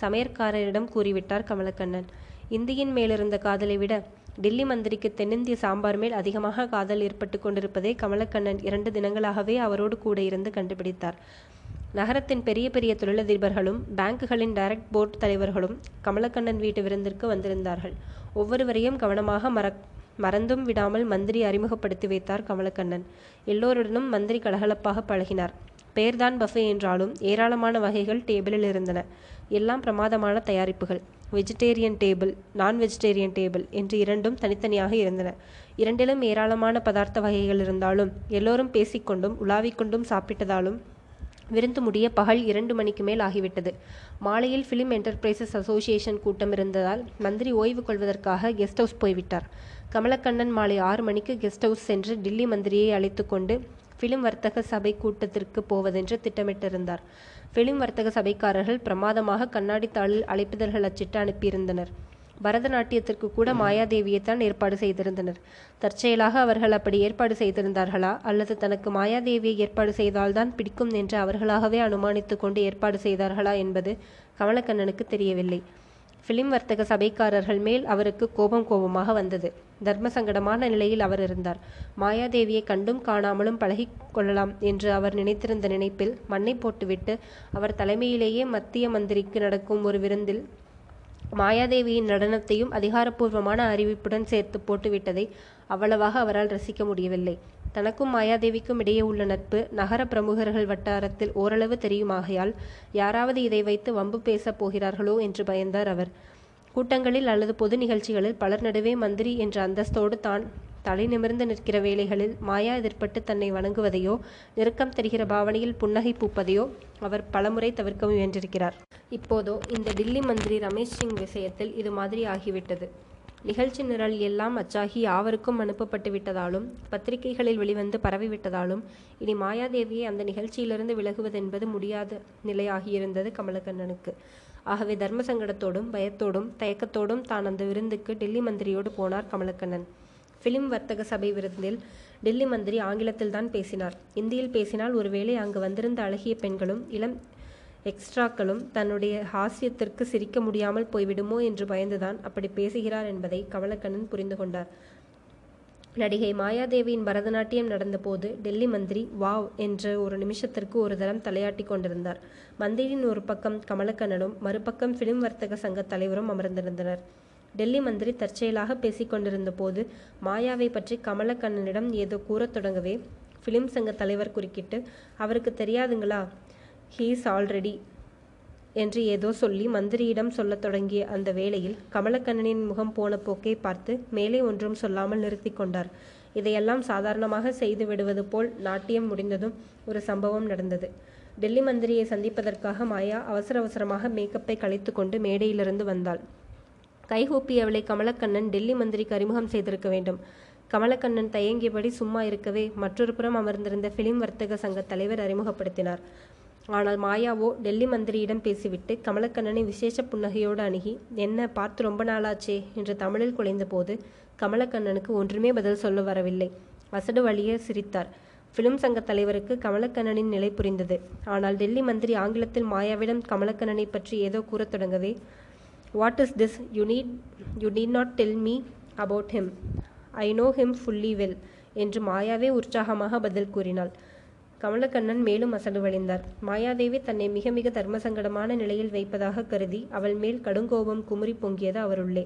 சமையற்காரரிடம் கூறிவிட்டார் கமலக்கண்ணன். இந்தியின் மேலிருந்த காதலை விட டில்லி மந்திரிக்கு தென்னிந்திய சாம்பார் மேல் அதிகமாக காதல் ஏற்பட்டு கொண்டிருப்பதை கமலக்கண்ணன் இரண்டு தினங்களாகவே அவரோடு கூட இருந்து கண்டுபிடித்தார். நகரத்தின் பெரிய பெரிய தொழிலதிபர்களும் பேங்குகளின் டைரக்ட் போர்டு தலைவர்களும் கமலக்கண்ணன் வீட்டு விருந்திற்கு வந்திருந்தார்கள். ஒவ்வொருவரையும் கவனமாக மற மறந்தும் விடாமல் மந்திரி அறிமுகப்படுத்தி வைத்தார் கமலக்கண்ணன். எல்லோருடனும் மந்திரி கலகலப்பாக பழகினார். பெயர்தான் பஃபே என்றாலும் ஏராளமான வகைகள் டேபிளில் இருந்தன. எல்லாம் பிரமாதமான தயாரிப்புகள். Vegetarian table non vegetarian table என்று இரண்டும் தனித்தனியாக இருந்தன. இரண்டிலும் ஏராளமான பதார்த்த வகைகள் இருந்தாலும் எல்லோரும் பேசிக்கொண்டும் உலாவிக்கொண்டும் சாப்பிட்டதாலும் விருந்து முடிய பகல் இரண்டு மணிக்கு மேல் ஆகிவிட்டது. மாலையில் ஃபிலிம் என்டர்பிரைசஸ் அசோசியேஷன் கூட்டம் இருந்ததால் மந்திரி ஓய்வு கொள்வதற்காக கெஸ்ட் ஹவுஸ் போய்விட்டார். கமலக்கண்ணன் மாலை ஆறு மணிக்கு கெஸ்ட் ஹவுஸ் சென்று டில்லி மந்திரியை அழைத்து கொண்டு ஃபிலிம் வர்த்தக சபை கூட்டத்திற்கு போவதென்று திட்டமிட்டிருந்தார். ஃபிலிம் வர்த்தக சபைக்காரர்கள் பிரமாதமாக கண்ணாடி தாளில் அழைப்புதல்கள் அச்சிட்டு அனுப்பியிருந்தனர். பரதநாட்டியத்திற்கு கூட மாயாதேவியைத்தான் ஏற்பாடு செய்திருந்தனர். தற்செயலாக அவர்கள் அப்படி ஏற்பாடு செய்திருந்தார்களா? அல்லது தனக்கு மாயாதேவியை ஏற்பாடு செய்தால்தான் பிடிக்கும் என்று அவர்களாகவே அனுமானித்து கொண்டு ஏற்பாடு செய்தார்களா என்பது கமலக்கண்ணனுக்கு தெரியவில்லை. பிலிம் வர்த்தக சபைக்காரர்கள் மேல் அவருக்கு கோபம் கோபமாக வந்தது. தர்ம சங்கடமான நிலையில் அவர் இருந்தார். மாயாதேவியை கண்டும் காணாமலும் பழகி கொள்ளலாம் என்று அவர் நினைத்திருந்த நினைப்பில் மண்ணை போட்டுவிட்டு அவர் தலைமையிலேயே மத்திய மந்திரிக்கு நடக்கும் ஒரு விருந்தில் மாயாதேவியின் நடனத்தையும் அதிகாரப்பூர்வமான அறிவிப்புடன் சேர்த்து போட்டுவிட்டதை அவ்வளவாக அவரால் ரசிக்க முடியவில்லை. தனக்கும் மாயாதேவிக்கும் இடையே உள்ள நட்பு நகர பிரமுகர்கள் வட்டாரத்தில் ஓரளவு தெரியுமாகையால் யாராவது இதை வைத்து வம்பு பேசப் போகிறார்களோ என்று பயந்தார் அவர். கூட்டங்களில் அல்லது பொது நிகழ்ச்சிகளில் பலர் நடுவே மந்திரி என்ற அந்தஸ்தோடு தான் தலை நிமிர்ந்து நிற்கிற வேளைகளில் மாயா எதிர்ப்பட்டு தன்னை வணங்குவதையோ நெருக்கம் தெரிகிற பாவனையில் புன்னகை பூப்பதையோ அவர் பலமுறை தவிர்க்க முயன்றிருக்கிறார். இப்போதோ இந்த டில்லி மந்திரி ரமேஷ் சிங் விஷயத்தில் இது மாதிரி ஆகிவிட்டது. நிகழ்ச்சி நிரல் எல்லாம் அச்சாகி யாவருக்கும் அனுப்பப்பட்டு விட்டதாலும் பத்திரிகைகளில் வெளிவந்து பரவிவிட்டதாலும் இனி மாயாதேவியை அந்த நிகழ்ச்சியிலிருந்து விலகுவதென்பது முடியாத நிலையாகியிருந்தது கமலக்கண்ணனுக்கு. ஆகவே தர்ம சங்கடத்தோடும் பயத்தோடும் தயக்கத்தோடும் தான் அந்த விருந்துக்கு டெல்லி மந்திரியோடு போனார் கமலக்கண்ணன். பிலிம் வர்த்தக சபை விருந்தில் டெல்லி மந்திரி ஆங்கிலத்தில் தான் பேசினார். இந்தியில் பேசினால் ஒருவேளை அங்கு வந்திருந்த அழகிய பெண்களும் இளம் எக்ஸ்ட்ராக்களும் தன்னுடைய ஹாஸ்யத்திற்கு சிரிக்க முடியாமல் போய்விடுமோ என்று பயந்துதான் அப்படி பேசுகிறார் என்பதை கமலக்கண்ணன் புரிந்து கொண்டார். நடிகை மாயாதேவியின் பரதநாட்டியம் நடந்தபோது டெல்லி மந்திரி வாவ் என்ற ஒரு நிமிஷத்திற்கு ஒரு தரம் தலையாட்டி கொண்டிருந்தார். மந்திரியின் ஒரு பக்கம் கமலக்கண்ணனும் மறுபக்கம் பிலிம் வர்த்தக சங்க தலைவரும் அமர்ந்திருந்தனர். டெல்லி மந்திரி தற்செயலாக பேசிக்கொண்டிருந்த போது மாயாவை பற்றி கமலக்கண்ணனிடம் ஏதோ கூறத் தொடங்கவே பிலிம் சங்க தலைவர் குறுக்கிட்டு அவருக்கு தெரியாதுங்களா? ஹீஸ் ஆல்ரெடி என்று ஏதோ சொல்லி மந்திரியிடம் சொல்லத் தொடங்கிய அந்த வேளையில் கமலக்கண்ணனின் முகம் போன போக்கை பார்த்து மேலே ஒன்றும் சொல்லாமல் நிறுத்தி கொண்டார். இதையெல்லாம் சாதாரணமாக செய்து விடுவது போல் நாட்டியம் முடிந்ததும் ஒரு சம்பவம் நடந்தது. டெல்லி மந்திரியை சந்திப்பதற்காக மாயா அவசர அவசரமாக மேக்கப்பை கழித்து கொண்டு மேடையிலிருந்து வந்தாள். கைகூப்பியவளை கமலக்கண்ணன் டெல்லி மந்திரிக்கு அறிமுகம் செய்திருக்க வேண்டும். கமலக்கண்ணன் தயங்கியபடி சும்மா இருக்கவே மற்றொரு புறம் அமர்ந்திருந்த பிலிம் வர்த்தக சங்க தலைவர் அறிமுகப்படுத்தினார். ஆனால் மாயாவோ டெல்லி மந்திரியிடம் பேசிவிட்டு கமலக்கண்ணனை விசேஷ புன்னகையோடு அணுகி என்ன பார்த்து ரொம்ப நாளாச்சே என்று தமிழில் குலைந்தபோது கமலக்கண்ணனுக்கு ஒன்றுமே பதில் சொல்ல வரவில்லை. அசடு வழியே சிரித்தார். பிலிம் சங்க தலைவருக்கு கமலக்கண்ணனின் நிலை புரிந்தது. ஆனால் டெல்லி மந்திரி ஆங்கிலத்தில் மாயாவிடம் கமலக்கண்ணனை பற்றி ஏதோ கூறத் தொடங்கவே what is this you need you need not tell me about him I know him fully well என்று மாயாவே உற்சாகமாக பதில் கூறினாள். கமலக்கண்ணன் மேலும் அசடு வழிந்தார். மாயாதேவி தன்னை மிக மிக தர்மசங்கடமான நிலையில் வைப்பதாக கருதி அவள் மேல் கடுங்கோபம் குமுறி பொங்கியது அவருள்ளே.